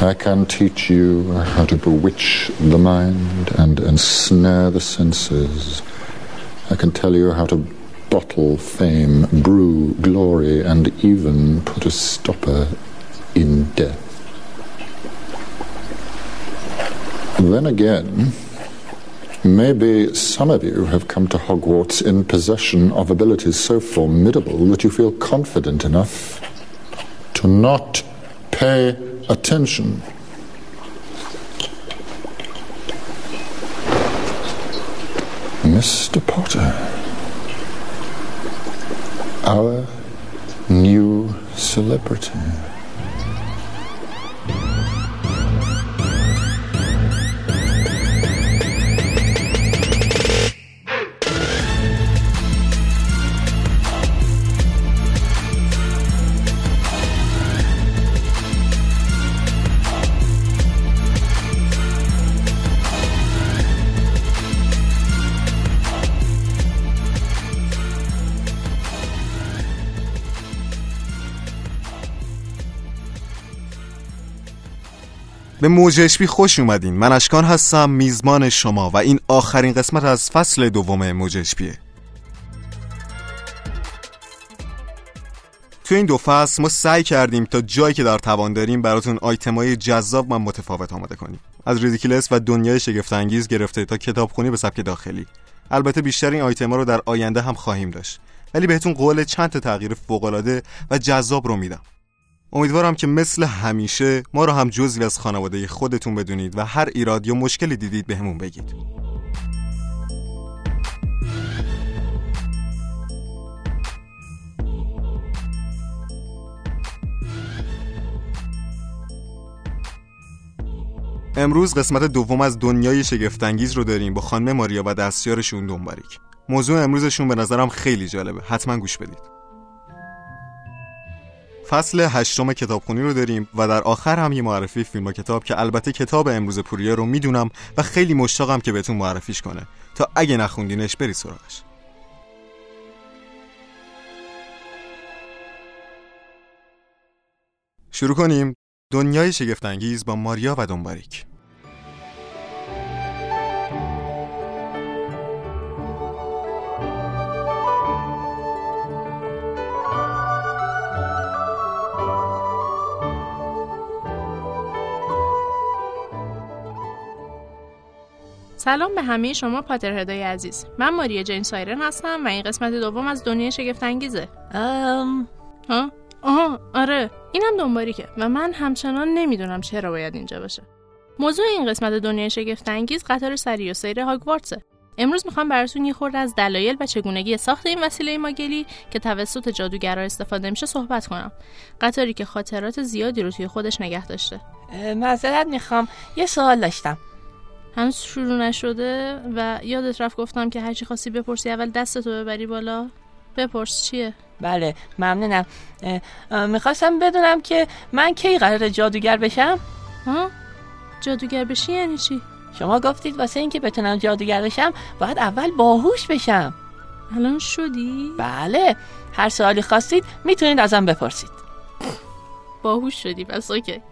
I can teach you how to bewitch the mind and ensnare the senses. I can tell you how to bottle fame, brew glory, and even put a stopper in death. Then again, maybe some of you have come to Hogwarts in possession of abilities so formidable that you feel confident enough to not pay attention. Mr. Potter, our new celebrity. موج خوش اومدین. من اشکان هستم میزبان شما و این آخرین قسمت از فصل دوم موج تو این دو فصل ما سعی کردیم تا جایی که در توان داریم براتون آیتمای جذاب و متفاوت آماده کنیم. از ریدیکلس و دنیای شگفت انگیز گرفته تا کتابخونی به سبک داخلی. البته بیشتر این آیتما رو در آینده هم خواهیم داشت. ولی بهتون قول چند تا تغییر فوق و جذاب رو میدم. امیدوارم که مثل همیشه ما رو هم جزی از خانواده خودتون بدونید و هر ایراد یا مشکلی دیدید بهمون بگید. امروز قسمت دوم از دنیای شگفتانگیز رو داریم با خانم ماریا و دستیارشون دنباریک. موضوع امروزشون به نظرم خیلی جالبه. حتما گوش بدید. فصل هشتم کتابخونی رو داریم و در آخر هم یه معرفی فیلم و کتاب که البته کتاب امروز پوریا رو می‌دونم و خیلی مشتاقم که بهتون معرفیش کنه. تا اگه نخوندینش بری سراغش. شروع کنیم. دنیای شگفتانگیز با ماریا و دنباریک. سلام به همه شما پاتر هدای عزیز. من ماریا جین سایرن هستم و این قسمت دوم از دنیای شگفت انگیزه. ام. ها آها آره. اینم دنباریکه و من همچنان نمی‌دونم چرا باید اینجا باشه. موضوع این قسمت دنیای شگفت انگیز قطار سری و سیر هاگوارتسه امروز می‌خوام براتون یه خورده از دلایل و چگونگی ساخت این وسیله ماگلی که توسط جادوگرا استفاده میشه صحبت کنم. قطاری که خاطرات زیادی رو توی خودش نگه داشته. معذرت می‌خوام. یه سوال داشتم. هنوز شروع نشده و یادت رفت گفتم که هرچی خواستی بپرسی اول دستتو ببری بالا. بپرس چیه؟ بله ممنونم. می‌خواستم بدونم که من کی قرار جادوگر بشم؟ ها؟ جادوگر بشی یعنی چی؟ شما گفتید واسه اینکه بتونم جادوگر بشم باید اول باهوش بشم. الان شدی؟ بله هر سوالی خواستید می‌تونید ازم بپرسید. باهوش شدی پس OK.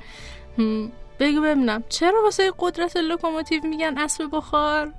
بگو ببینم چرا واسه قدرت لوکوموتیو میگن اسب بخار؟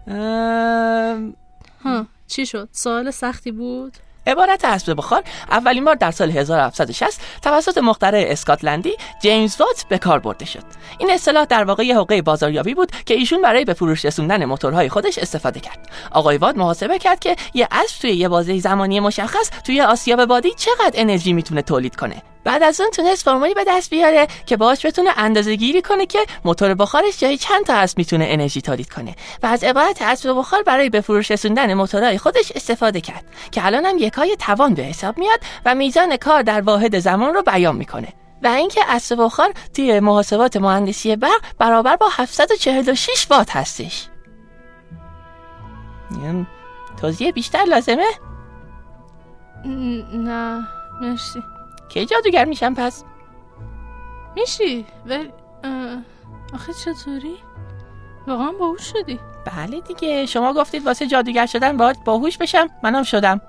ها چی شد؟ سوال سختی بود؟ عبارت اسب بخار اولین بار در سال 1760 توسط مخترع اسکاتلندی جیمز وات به کار برده شد. این اصطلاح در واقع یه حقه بازاریابی بود که ایشون برای به فروش رسوندن موتورهای خودش استفاده کرد. آقای وات محاسبه کرد که یه اسب توی یه بازه زمانی مشخص توی آسیاب بادی چقدر انرژی می‌تونه تولید کنه. بعد از اون تونست فرمولی به دست بیاره که باهاش بتونه اندازه گیری کنه که موتور بخارش جای چند تا اسب می‌تونه انرژی تولید کنه. و از عبارت اسب بخار برای به فروش رسوندن موتورهای خودش استفاده کرد که الان هم یکای توان به حساب میاد و میزان کار در واحد زمان رو بیان می‌کنه. و اینکه اسب بخار توی محاسبات مهندسی برق برابر با 746 وات هستش. توضیح بیشتر لازمه؟ نه مرسی. کی جادوگر میشم پس. میشی؟ ولی آخه چطوری؟ واقعا باهوش شدی. بله دیگه شما گفتید واسه جادوگر شدن باید باهوش بشم منم شدم.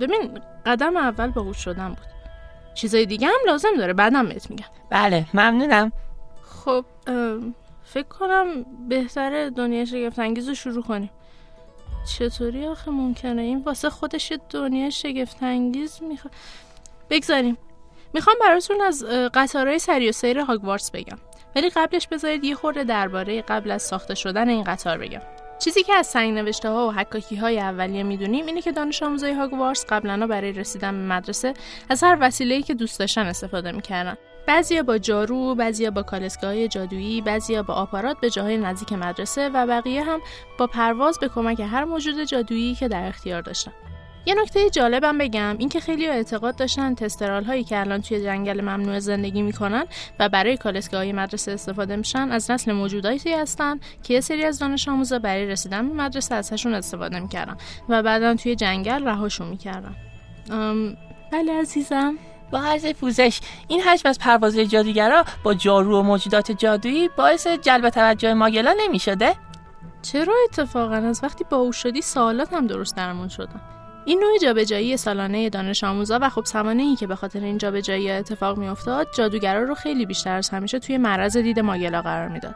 ببین قدم اول باهوش شدن بود. چیزای دیگه هم لازم داره بعدم بهت میگم. بله ممنونم. خب فکر کنم بهتره دنیا شگفتانگیز رو شروع کنیم. چطوری آخه ممکنه؟ این واسه خودش دنیا شگفتانگیز می‌خواد. بگذاریم. می‌خوام براتون از قطارهای سری و سیر هاگوارتس بگم. ولی قبلش بذارید یه خورده درباره قبل از ساخته شدن این قطار بگم. چیزی که از سنگ نوشته ها و حکاکی های اولیه می‌دونیم اینه که دانش آموزای هاگوارتس قبلا برای رسیدن به مدرسه از هر وسیله‌ای که دوست داشتن استفاده می‌کردن. بعضیا با جارو، بعضیا با کالسکای جادویی، بعضیا با آپارات به جاهای نزدیک مدرسه و بقیه هم با پرواز به کمک هر موجود جادویی که در اختیار داشتن. یه نکته جالبم بگم اینکه خیلی اعتقاد داشتن تسترال هایی که الان توی جنگل ممنوع زندگی می‌کنن و برای کالسکه های مدرسه استفاده میشن از نسل موجوداتی هستن که یه سری از دانش آموزا برای رسیدن به مدرسه ازشون استفاده می‌کردن و بعدا توی جنگل رهاشون می‌کردن بله عزیزم با عرض پوزش. این حجم از پرواز جادوگرا با جارو و موجودات جادویی باعث جلب توجه ماگلا نمی شده؟ چرا اتفاقا؟ از وقتی با شدی سوالات هم درست درمون شدن. این نوع جابجایی سالانه دانش آموزا و خب سوانه ای که به خاطر این جابجایی اتفاق میافتاد جادوگرا رو خیلی بیشتر از همیشه توی معرض دید ماگلا قرار می‌داد.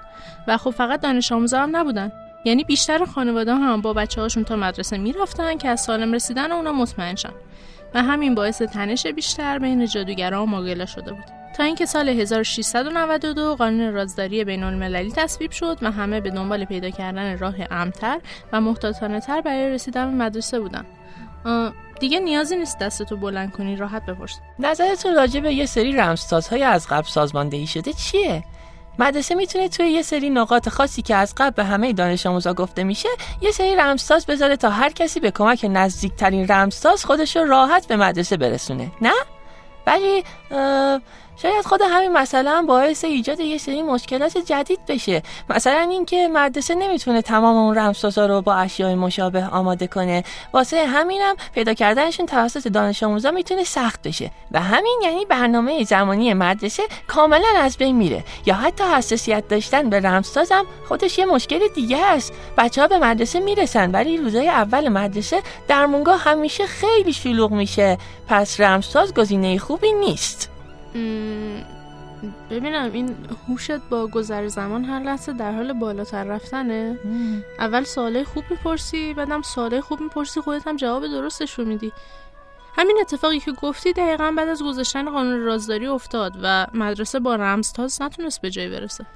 و خب فقط دانش آموزا هم نبودن. یعنی بیشتر خانواده هم با بچه هاشون تا مدرسه می‌رفتن که از سالم رسیدن اونا مطمئن شن. و همین باعث تنش بیشتر بین جادوگرا و ماگلا شده بود. تا اینکه سال 1692 قانون رازداری بین المللی تصویب شد و همه به دنبال پیدا کردن راه امتر و محتاطانه تر برای رسیدن به مدرسه بودن. دیگه نیازی نیست دستتو بلند کنی راحت بپرس. نظرتون راجع به یه سری رمزسازهای از قبل سازماندهی شده چیه؟ مدرسه می‌تونه توی یه سری نقاط خاصی که از قبل به همه دانش آموزا گفته میشه یه سری رمزساز بذاره تا هر کسی به کمک نزدیکترین رمزساز خودش رو راحت به مدرسه برسونه نه؟ ولی شاید خود همین مثلا باعث ایجاد یه سری مشکلات جدید بشه. مثلا اینکه مدرسه نمی‌تونه تمام اون رمزسازا رو با اشیاء مشابه آماده کنه. واسه همینم پیدا کردنشون توسط دانش آموزا می‌تونه سخت بشه. و همین یعنی برنامه زمانی مدرسه کاملا از بین میره. یا حتی حساسیت داشتن به رمزسازم خودش یه مشکل دیگه است. بچه ها به مدرسه می‌رسن ولی روزای اول مدرسه در مونگاه همیشه خیلی شلوغ میشه. پس رمزساز گزینه خوبی نیست. ببینم این هوشت با گذر زمان هر لحظه در حال بالاتر رفتنه. اول سواله خوب می‌پرسی بعدم سواله خوب می‌پرسی خودت هم جواب درستش رو میدی. همین اتفاقی که گفتی دقیقا بعد از گذاشتن قانون رازداری افتاد و مدرسه با رمزتاز نتونست به جای برسه.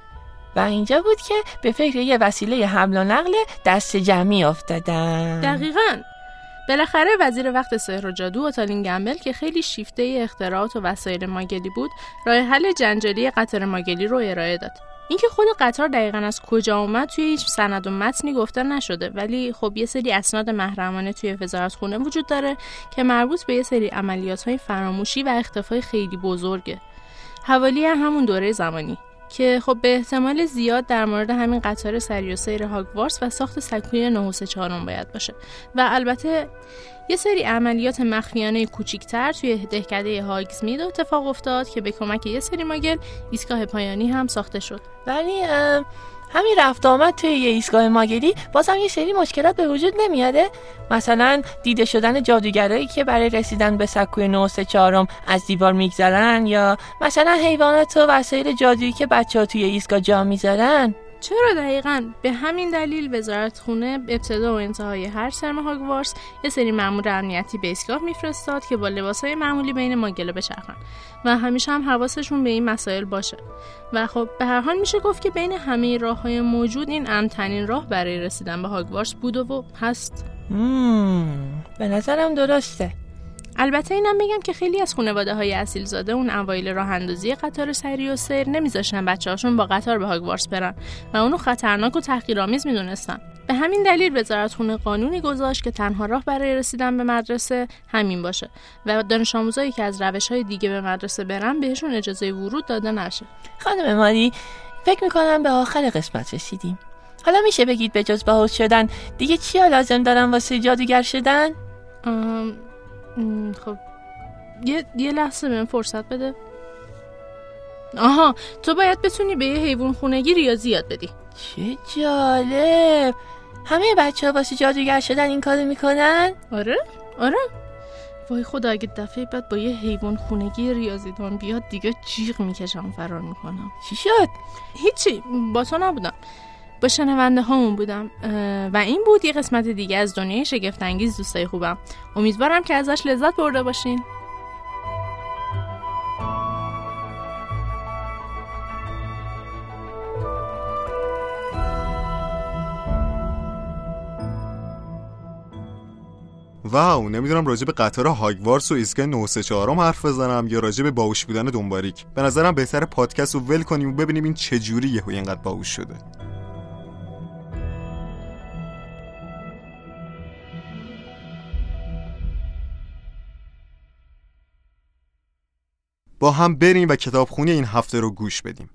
و اینجا بود که به فکر یه وسیله حمل و نقل دست جمعی افتادن. دقیقا. بالاخره وزیر وقت سحر و جادو اوتالین گمبل که خیلی شیفته اختراعات و وسایل ماگلی بود راه حل جنجالی قطار ماگلی رو ارائه داد. اینکه خود قطار دقیقا از کجا اومد توی هیچ سند و متنی گفته نشده. ولی خب یه سری اسناد محرمانه توی وزارت خونه وجود داره که مربوط به یه سری عملیات های فراموشی و اختفای خیلی بزرگه. حوالی همون دوره زمانی. که خب به احتمال زیاد در مورد همین قطار سری و سیر هاگوارس و ساخت سکوی 934 باید باشه. و البته یه سری عملیات مخفیانه کوچیکتر توی دهکده هاگزمید اتفاق افتاد که به کمک یه سری ماگل ایستگاه پایانی هم ساخته شد. ولی همین رفت آمد توی یه ایستگاه ماگلی بازم یه سری مشکلات به وجود نمیاده مثلا دیده شدن جادوگرایی که برای رسیدن به سکوی نوسه چهارم از دیوار میگذرن یا مثلا حیوانات و وسایل جادویی که بچه ها توی ایستگاه جا می‌ذارن. چرا دقیقا به همین دلیل وزارت خونه ابتدا و انتهای هر سرم هاگوارس یه سری مامور امنیتی به ایستگاه میفرستاد که با لباسهای معمولی بین ماگله بچرخن و همیشه هم حواسشون به این مسائل باشه. و خب به هر حال میشه گفت که بین همه راه های موجود این امترین راه برای رسیدن به هاگوارس بوده و هست. به نظرم درسته. البته اینم میگم که خیلی از خانواده های اصیل زاده اون اوایل راه اندازی قطار سری و سیر نمیذاشتن بچه هاشون با قطار به هاگوارس برن و اونو خطرناک و تحقیرآمیز می‌دونستن. به همین دلیل وزارت خونه قانونی گذاشت که تنها راه برای رسیدن به مدرسه همین باشه و دانش آموزایی که از روش های دیگه به مدرسه برن بهشون اجازه ورود داده نشه. خانم ماری فکر می‌کنم به آخر قسمت رسیدیم. حالا میشه بگید به جز باهوش شدن دیگه چیا لازم دارن واسه جادوگر شدن؟ خب. یه, یه لحظه من فرصت بده. آها تو باید بتونی به یه حیوان خونگی ریاضی یاد بدی. چه جالب. همه بچه ها واسه جادوگر شدن این کارو می‌کنن؟ آره آره. وای خدا اگه دفعه بعد با یه حیوان خونگی ریاضیدان بیاد دیگه جیغ می‌کشم فرار می‌کنم. چی شد؟ هیچی با تو نبودم. با شنونده هامون بودم و این بود یه قسمت دیگه از دنیای شگفتانگیز دوستای خوبم. امیدوارم که ازش لذت برده باشین. واو نمی‌دونم راجع به قطار هاگوارس و ایستگاه 934 حرف بزنم یا راجع به باوش بودن دنباریک. به نظرم بهتر پادکست رو ول کنیم و ببینیم این چجوری یهو اینقدر باوش شده. با هم بریم و کتابخونی این هفته رو گوش بدیم.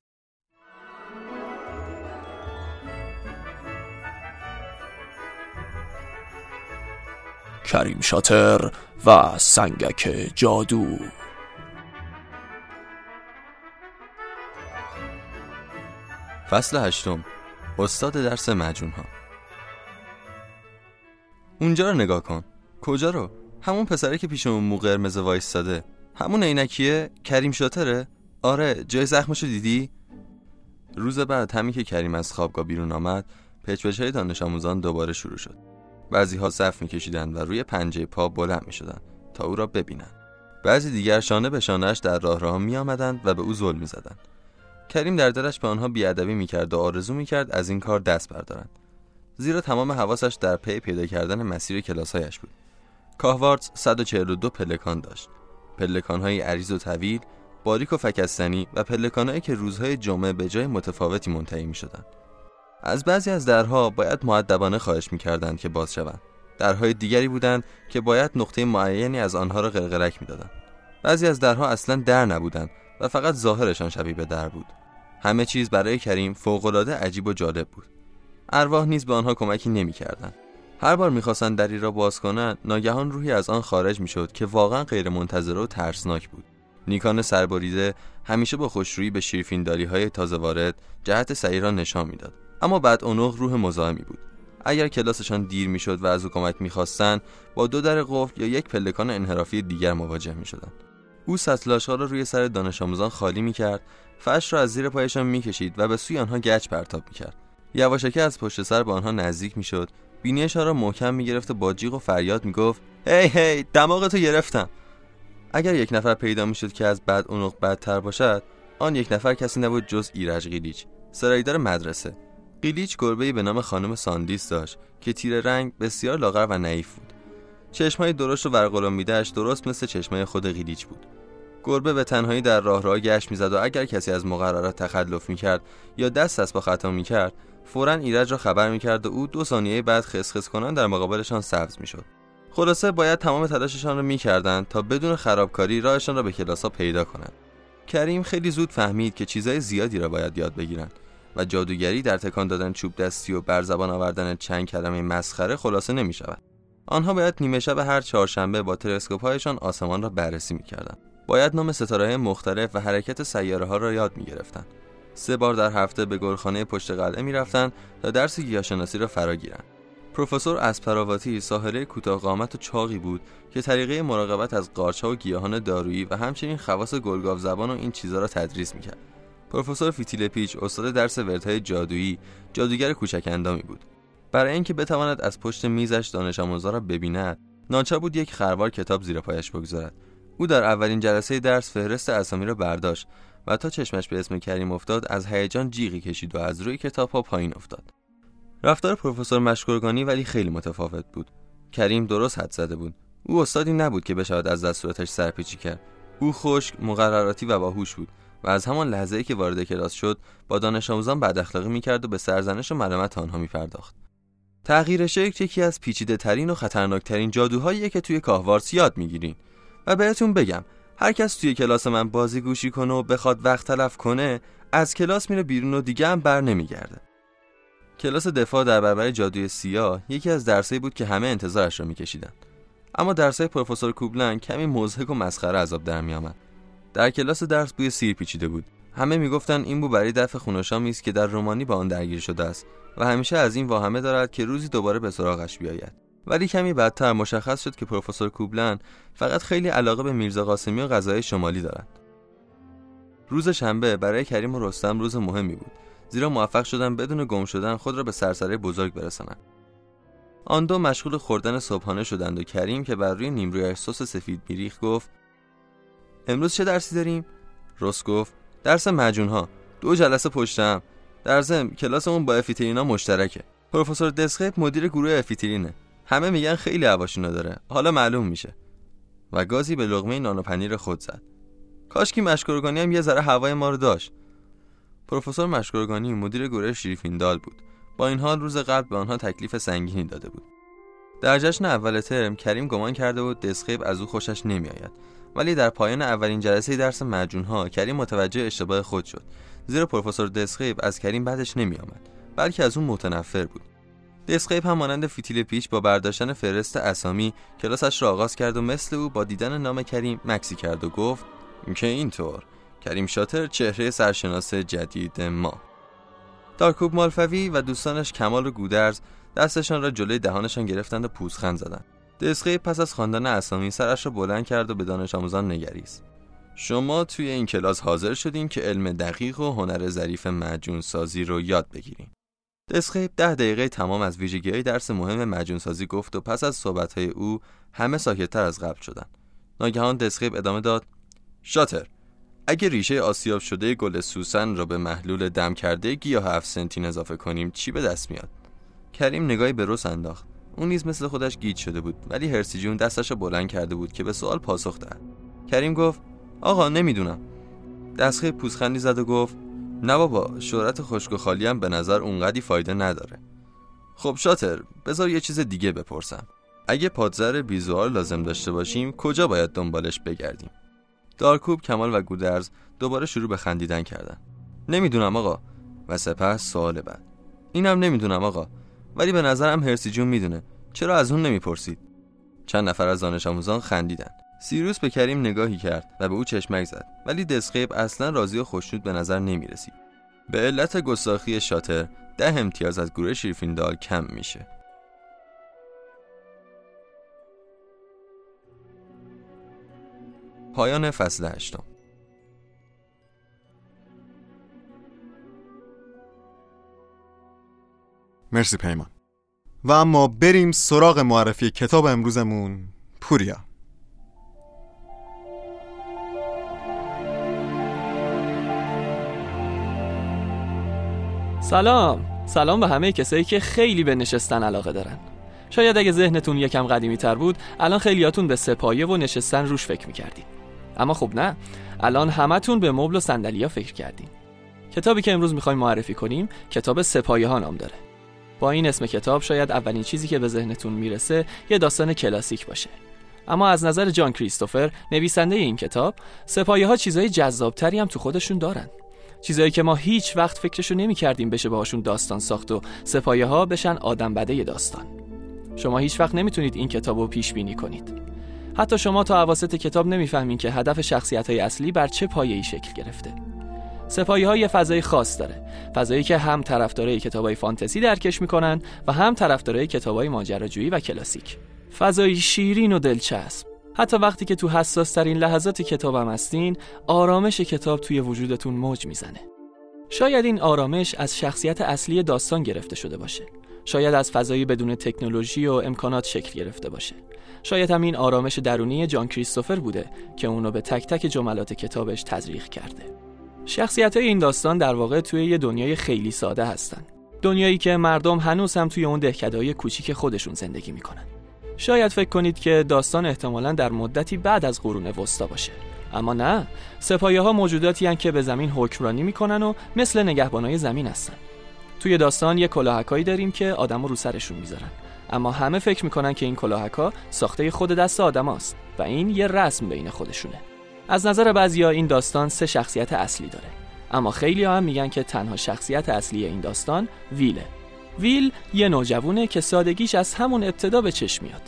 کریم شاتر و سنگک جادو. فصل هشتم. استاد درس مجون ها اونجا رو نگاه کن. کجا رو؟ همون پسره که پیشمون مو قرمز وایستاده. همون عینکیه؟ کریم شاتره؟ آره جای زخمشو دیدی؟ روز بعد همین که کریم از خوابگاه بیرون آمد پچ های دانش آموزان دوباره شروع شد. بعضی ها صف میکشیدند و روی پنجه پا بلند می‌شدند تا او را ببینند بعضی دیگر شانه به شانهش در راه راه می آمدند و به او ظلم می‌زدند کریم در دلش به آنها بیادبی می‌کرد و آرزو می‌کرد از این کار دست بردارند. زیرا تمام حواسش در پی پیدا کردن مسیر کلاسهایش بود. کاهواردز 142 پلکان داشت. پلکانهای عریض و طویل باریک و فکستنی و پلکانهایی که روزهای جمعه به جای متفاوتی منتهی می شدن. از بعضی از درها باید معدبانه خواهش می‌کردند که باز شوند. درهای دیگری بودند که باید نقطه معینی از آنها را قرقرک می‌دادند. بعضی از درها اصلا در نبودند و فقط ظاهرشان شبیه به در بود. همه چیز برای کریم فوقالعاده عجیب و جالب بود. ارواح نیز به آنها کمکی نمی‌کردند. هر بار می‌خواستند دری را باز کنند ناگهان روحی از آن خارج می‌شد که واقعا غیر منتظره و ترسناک بود. نیکان سربریده همیشه با خوشرویی به شیرفینداری های تازه وارد جهت سعی را نشان می‌داد. اما بعد اونوغ روح مزاحمی بود. اگر کلاسشان دیر می‌شد و از او کمک می‌خواستند با دو در قفل یا یک پلکان انحرافی دیگر مواجه می‌شدند. او سطلاش را روی سر دانش آموزان خالی می‌کرد فرش را از زیر پایشان می‌کشید و به سوی آنها گچ پرتاب می‌کرد. یواشکی از پشت سر به آنها نزدیک می‌شد بینیشان را محکم می‌گرفت و با جیغ و فریاد می‌گفت هی هی دماغتو گرفتم. اگر یک نفر پیدا می‌شد که از بدعنق بدتر باشد آن یک نفر کسی نبود جز ایرج قیلیچ سرایدار مدرسه. قیلیچ گربه‌ای به نام خانم ساندیس داشت که تیره رنگ بسیار لاغر و نحیف بود. چشمای درشت و ورقلمبیده‌اش درست مثل چشمای خود قیلیچ بود. گربه به تنهایی در راهروها گشت می‌زد و اگر کسی از مقررات تخلف می‌کرد یا دست از پا خطا می‌کرد فورا ایرج را خبر می‌کرد و او دو ثانیه بعد خس‌خس کنان در مقابلشان سبز می‌شد خلاصه باید تمام تلاششان را می‌کردند تا بدون خرابکاری راهشان را به کلاسا پیدا کنند کریم خیلی زود فهمید که چیزای زیادی را باید یاد بگیرند و جادوگری در تکان دادن چوب دستی و بر زبان آوردن چند کلمه مسخره خلاصه نمی شود. آنها باید نیمه شب هر چهارشنبه با تلسکوپ هایشان آسمان را بررسی می کردن. باید نام ستاره مختلف و حرکت سیاره ها را یاد می گرفتن. سه بار در هفته به گلخانه پشت قلعه می رفتن تا درس گیاهشناسی را فرا گیرند. پروفسور اسپراواتی ساحره کوتاه قامت و چاقی بود که طریقه مراقبت از قارچها و گیاهان دارویی و همچنین خواص گلگاو زبان و این چیزها را تدریس می‌کرد. پروفسور فیتیل پیچ استاد درس وردهای جادویی جادوگر کوچک اندامی بود برای اینکه بتواند از پشت میزش دانش آموزا را ببیند ناچار بود یک خروار کتاب زیر پایش بگذارد او در اولین جلسه درس فهرست اسامی را برداشت تا چشمش به اسم کریم افتاد از هیجان جیغی کشید و از روی کتاب ها پایین افتاد. رفتار پروفسور مشکورگانی ولی خیلی متفاوت بود. کریم درست حد زده بود. او استادی نبود که بشود از دستوراتش سرپیچی کرد. او خشک مقرراتی و باهوش بود و از همان لحظه ای که وارد کلاس شد با دانش آموزان بد اخلاقی می‌کرد و به سرزنش و ملامت آنها میپرداخت. تغییر شکل یکی از پیچیده ترین و خطرناکترین جادوهایی که توی کاهوارس یاد می‌گیرین. و بهتون بگم هر کس توی کلاس من بازی گوشی کنه و بخواد وقت تلف کنه از کلاس میره بیرون و دیگه هم بر نمیگرده. کلاس دفاع در برابر جادوی سیاه یکی از درسایی بود که همه انتظارش را میکشیدند اما درسای پروفسور کوبلن کمی مضحک و مسخره عذاب در میآمد. در کلاس درس بوی سیر پیچیده بود. همه می‌گفتند این بو برای دفع خونشامی است که در رومانی با آن درگیر شده است و همیشه از این واهمه دارد که روزی دوباره به سراغش بیاید. ولی کمی بعدتر مشخص شد که پروفسور کوبلن فقط خیلی علاقه به میرزا قاسمی و غذای شمالی دارد. روز شنبه برای کریم و رستم روز مهمی بود زیرا موفق شدن بدون گم شدن خود را به سرسره بزرگ برسانند. آن دو مشغول خوردن صبحانه شدند و کریم که بر روی نیمروی سس سفید میریخ گفت امروز چه درسی داریم؟ رست گفت درس مجون دو جلسه پشتم در ضمن کلاسمون با افیترینا مشترکه پروفسور دسخیپ مدیر گروه افیترینه همه میگن خیلی هواشونو داره. حالا معلوم میشه. و گازی به لغمه نان و پنیر خود زد. کاش که مشکورگانی هم یه ذره هوای ما رو داشت. پروفسور مشکورگانی مدیر گروه شریفیندال بود. با این حال روز قبل به آنها تکلیف سنگینی داده بود. در جشن اول ترم کریم گمان کرده بود دسخیب از او خوشش نمیآید. ولی در پایان اولین جلسه درس مجونها کریم متوجه اشتباه خود شد. زیرا پروفسور دسخیب از کریم بعدش نمیآمد. بلکه از اون متنفر بود. دسخیب هم مانند فیتیل پیش با برداشتن فهرست اسامی کلاسش را آغاز کرد و مثل او با دیدن نام کریم مکثی کرد و گفت که اینطور. کریم شاتر چهره سرشناس جدید ما. دارکوب مالفوی و دوستانش کمال و گودرز دستشان را جلوی دهانشان گرفتند و پوزخند زدند. دسخه پس از خواندن اسامی سرش را بلند کرد و به دانش آموزان نگریست. شما توی این کلاس حاضر شدین که علم دقیق و هنر ظریف معجون سازی رو یاد بگیریم. دسخیب ده دقیقه تمام از ویژگی درس مهم مجون سازی گفت و پس از صحبتهای او همه ساکتتر از قبل شدند. ناگهان دسخیب ادامه داد. شاتر اگه ریشه آسیاب شده گل سوسن را به محلول دم کرده گیاه هفت سنتین اضافه کنیم چی به دست میاد؟ کریم نگاهی به روس انداخت. اون نیز مثل خودش گیج شده بود ولی هرسی جون دستش را بلند کرده بود که به سوال پاسخ دهد. کریم گفت آقا نمی‌دونم. دستخه پوزخندی زد و گفت نه بابا شهرت خشک و خالی هم به نظر اونقدی فایده نداره. خب شاتر بذار یه چیز دیگه بپرسم. اگه پادزر بیزوار لازم داشته باشیم کجا باید دنبالش بگردیم؟ دارکوب کمال و گودرز دوباره شروع به خندیدن کردن. نمی‌دونم آقا. و سپس سوال بعد. اینم نمی‌دونم آقا. ولی به نظرم هرسی جون می‌دونه. چرا از اون نمی‌پرسید؟ چند نفر از دانش آموزان خندیدن. سیروس به کریم نگاهی کرد و به او چشمک زد ولی دسخیب اصلا راضی و خوشنود به نظر نمی رسید. به علت گستاخی شاتر ده امتیاز از گروه شیرفیندال کم میشه. پایان فصل هشتم. مرسی پیمان. و اما بریم سراغ معرفی کتاب امروزمون پوریا. سلام. سلام به همه کسایی که خیلی به نشستن علاقه دارن. شاید اگه ذهنتون یکم قدیمی تر بود الان خیلیاتون به سپایه و نشستن روش فکر می‌کردین. اما خب نه الان همتون به مبل و صندلیا فکر کردین. کتابی که امروز می‌خوایم معرفی کنیم کتاب سپایه ها نام داره. با این اسم کتاب شاید اولین چیزی که به ذهنتون می‌رسه یه داستان کلاسیک باشه. اما از نظر جان کریستوفر نویسنده این کتاب سپایه ها چیزای جذابتری هم تو خودشون دارن. چیزایی که ما هیچ وقت فکرشو نمی کردیم بشه باهاشون داستان ساخت و سپایه ها بشن آدم بده داستان. شما هیچ وقت نمی‌تونید این کتاب رو پیش بینی کنید. حتی شما تا عواسط کتاب نمی‌فهمین که هدف شخصیت های اصلی بر چه پایه‌ای شکل گرفته. سپایه ها فضای خاص داره. فضایی که هم طرفدارای کتابای فانتزی درکش می‌کنن و هم طرفدارای کتابای ماجراجویی و کلاسیک. فضایی شیرین و دلچسب. حتی وقتی که تو حساس ترین لحظات کتابم هستین آرامش کتاب توی وجودتون موج می‌زنه. شاید این آرامش از شخصیت اصلی داستان گرفته شده باشه. شاید از فضایی بدون تکنولوژی و امکانات شکل گرفته باشه. شاید همین آرامش درونی جان کریستوفر بوده که اونو به تک تک جملات کتابش تزریق کرده. شخصیت های این داستان در واقع توی یه دنیای خیلی ساده هستن. دنیایی که مردم هنوز هم توی اون دهکدهای کوچیک خودشون زندگی می‌کنن. شاید فکر کنید که داستان احتمالا در مدتی بعد از قرون وسطا باشه. اما نه سپایه ها موجوداتی هن که به زمین حکمرانی می‌کنن و مثل نگهبانای زمین هستن توی داستان یه کلاهکایی داریم که آدم رو سرشون می‌ذارن. اما همه فکر می‌کنن که این کلاهکا ساخته خود دست آدماست و این یه رسم بین خودشونه. از نظر بعضیا این داستان سه شخصیت اصلی داره. اما خیلی هم میگن که تنها شخصیت اصلی این داستان ویله. ویل یه نوجوونه که سادگیش از همون ابتدا به چشم میاد.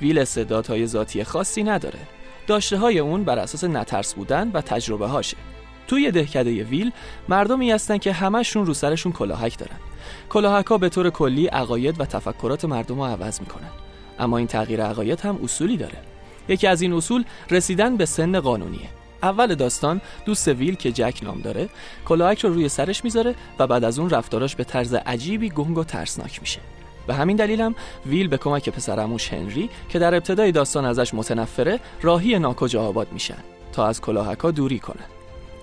ویل استعدادهای ذاتی خاصی نداره. داشته های اون بر اساس نترس بودن و تجربه هاشه توی دهکده ویل مردمی هستن که همشون رو سرشون کلاهک دارن. کلاهک ها به طور کلی عقاید و تفکرات مردم رو عوض می‌کنن. اما این تغییر عقاید هم اصولی داره. یکی از این اصول رسیدن به سن قانونیه. اول داستان دوست ویل که جک نام داره کلاهک رو روی سرش می‌ذاره و بعد از اون رفتاراش به طرز عجیبی گنگ و ترسناک میشه. به همین دلیلم ویل به کمک پسرموش هنری که در ابتدای داستان ازش متنفره راهی ناکجا آباد میشن تا از کلاهکا دوری کنن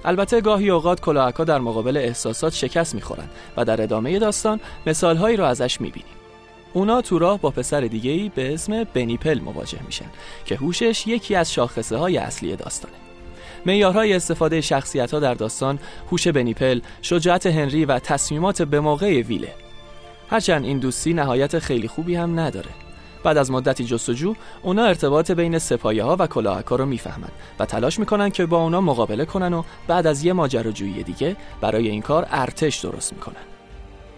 البته گاهی اوقات کلاهکا در مقابل احساسات شکست می‌خورن و در ادامه داستان مثالهایی رو ازش می‌بینیم. اونا تو راه با پسر دیگه ای به اسم بنیپل مواجه میشن که هوشش یکی از شاخصه های اصلی داستانه. معیارهای استفاده شخصیت ها در داستان هوش بنیپل، شجاعت هنری و تصمیمات به موقع ویله. هرچند این دوستی نهایت خیلی خوبی هم نداره. بعد از مدتی جستجو اونا ارتباط بین سپایه ها و کلاهکا رو می‌فهمند و تلاش می‌کنن که با اونا مقابله کنن و بعد از یه ماجراجویی دیگه برای این کار ارتش درست می‌کنن.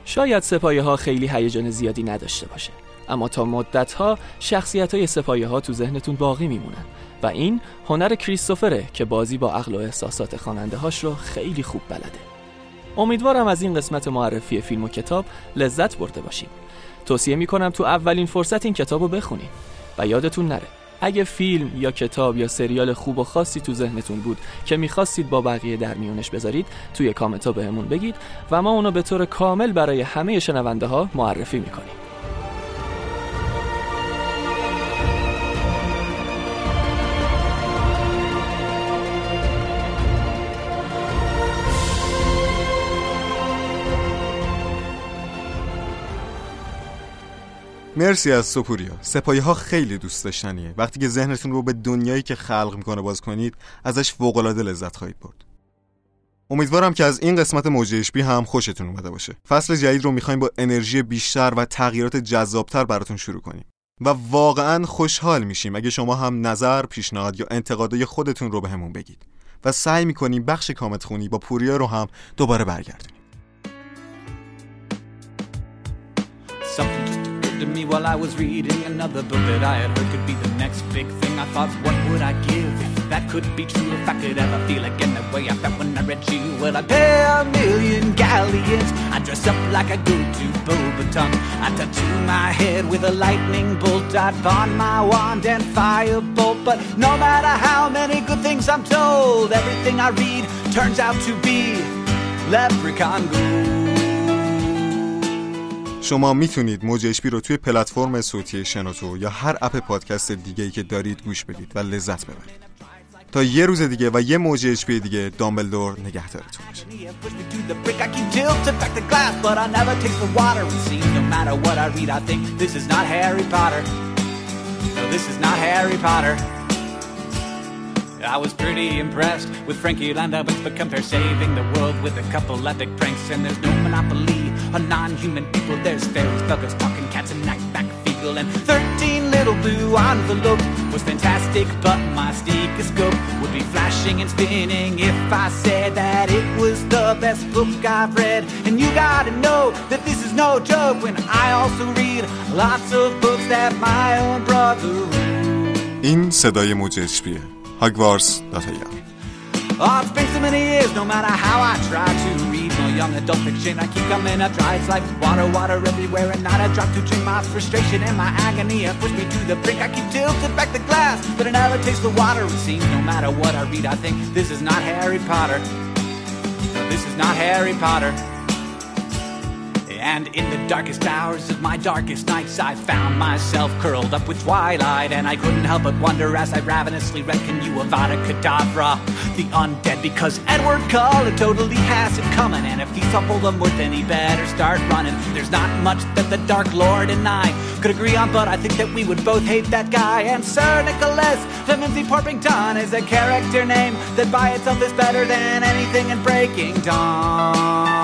شاید سپایه ها خیلی هیجان زیادی نداشته باشه. اما تا مدت ها شخصیت های ها تو ذهنتون باقی میمونن و این هنر کریستوفره که بازی با عقل و احساسات خواننده هاش رو خیلی خوب بلده. امیدوارم از این قسمت معرفی فیلم و کتاب لذت برده باشیم توصیه می‌کنم تو اولین فرصت این کتاب رو بخونید و یادتون نره اگه فیلم یا کتاب یا سریال خوب و خاصی تو ذهنتون بود که می‌خواستید با بقیه در میونش بذارید توی کامنت ها بهمون بگید و ما اونو به طور کامل برای همه شنونده ها معرفی می‌کنیم. مرسی از سپوریا. سپایه ها خیلی دوست داشتنیه. وقتی که ذهنتون رو به دنیایی که خلق می‌کنه باز کنید ازش فوقالعاده لذت خواهید برد. امیدوارم که از این قسمت موج بی هم خوشتون اومده باشه. فصل جدید رو می‌خوایم با انرژی بیشتر و تغییرات جذابتر براتون شروع کنیم. و واقعا خوشحال میشیم اگه شما هم نظر پیشنهاد یا انتقادای خودتون رو بهمون به بگید. و سعی می‌کنیم بخش کامت خونی با پوریا رو هم دوباره برگردونیم. To me while I was reading another book that I had heard could be the next big thing. I thought, what would I give if that could be true? If I could ever feel again the way I felt when I read you, well, I'd pay a million galleons. I'd dress up like a go to Beaubaton. I'd tattoo my head with a lightning bolt. I'd pawn my wand and firebolt. But no matter how many good things I'm told, everything I read turns out to be leprechaun gold. شما می‌تونید موج رو توی پلتفرم صوتی شنوتو یا هر اپ پادکست دیگه ای که دارید گوش بدید و لذت ببرید. تا یه روز دیگه و یه موج اچ دیگه دامبلدور نگهدارتون باشه I was pretty impressed with Frankie Landau's but compare saving the world with a couple epic pranks and there's no monopoly on non-human people. There's fairies, buggers, talking cats, and nightback feeble. And 13 little blue envelopes was fantastic, but my stethoscope would be flashing and spinning if I said that it was the best book I've read. And you gotta know that this is no joke when I also read lots of books that my own brother wrote. این صدای موج اشبیه I've Oh, it's been so many years, no matter how I try to read my young adult fiction, I keep coming up dry. It's like water, water everywhere, and not a drop to drink. My frustration and my agony have pushed me to the brink. I keep tilting back the glass, but it never tastes the water. It seems no matter what I read, I think this is not Harry Potter. This is not Harry Potter. And in the darkest hours of my darkest nights, I found myself curled up with twilight. And I couldn't help but wonder as I ravenously can you Avada Kedavra, the undead? Because Edward Cullen totally has it coming. And if he's a Voldemort, then he better start running. There's not much that the Dark Lord and I could agree on, but I think that we would both hate that guy. And Sir Nicholas Clemency Porpington is a character name that by itself is better than anything in Breaking Dawn.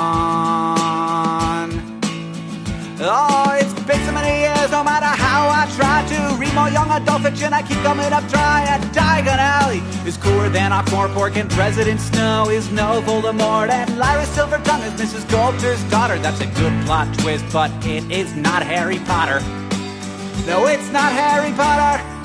Oh, it's been so many years, no matter how I try to read more young adult fiction, I keep coming up dry. And Diagon Alley is cooler than Oxmoor Pork, and President Snow is no Voldemort, and Lyra Silvertongue is Mrs. Coulter's daughter. That's a good plot twist, but it is not Harry Potter. No, it's not Harry Potter.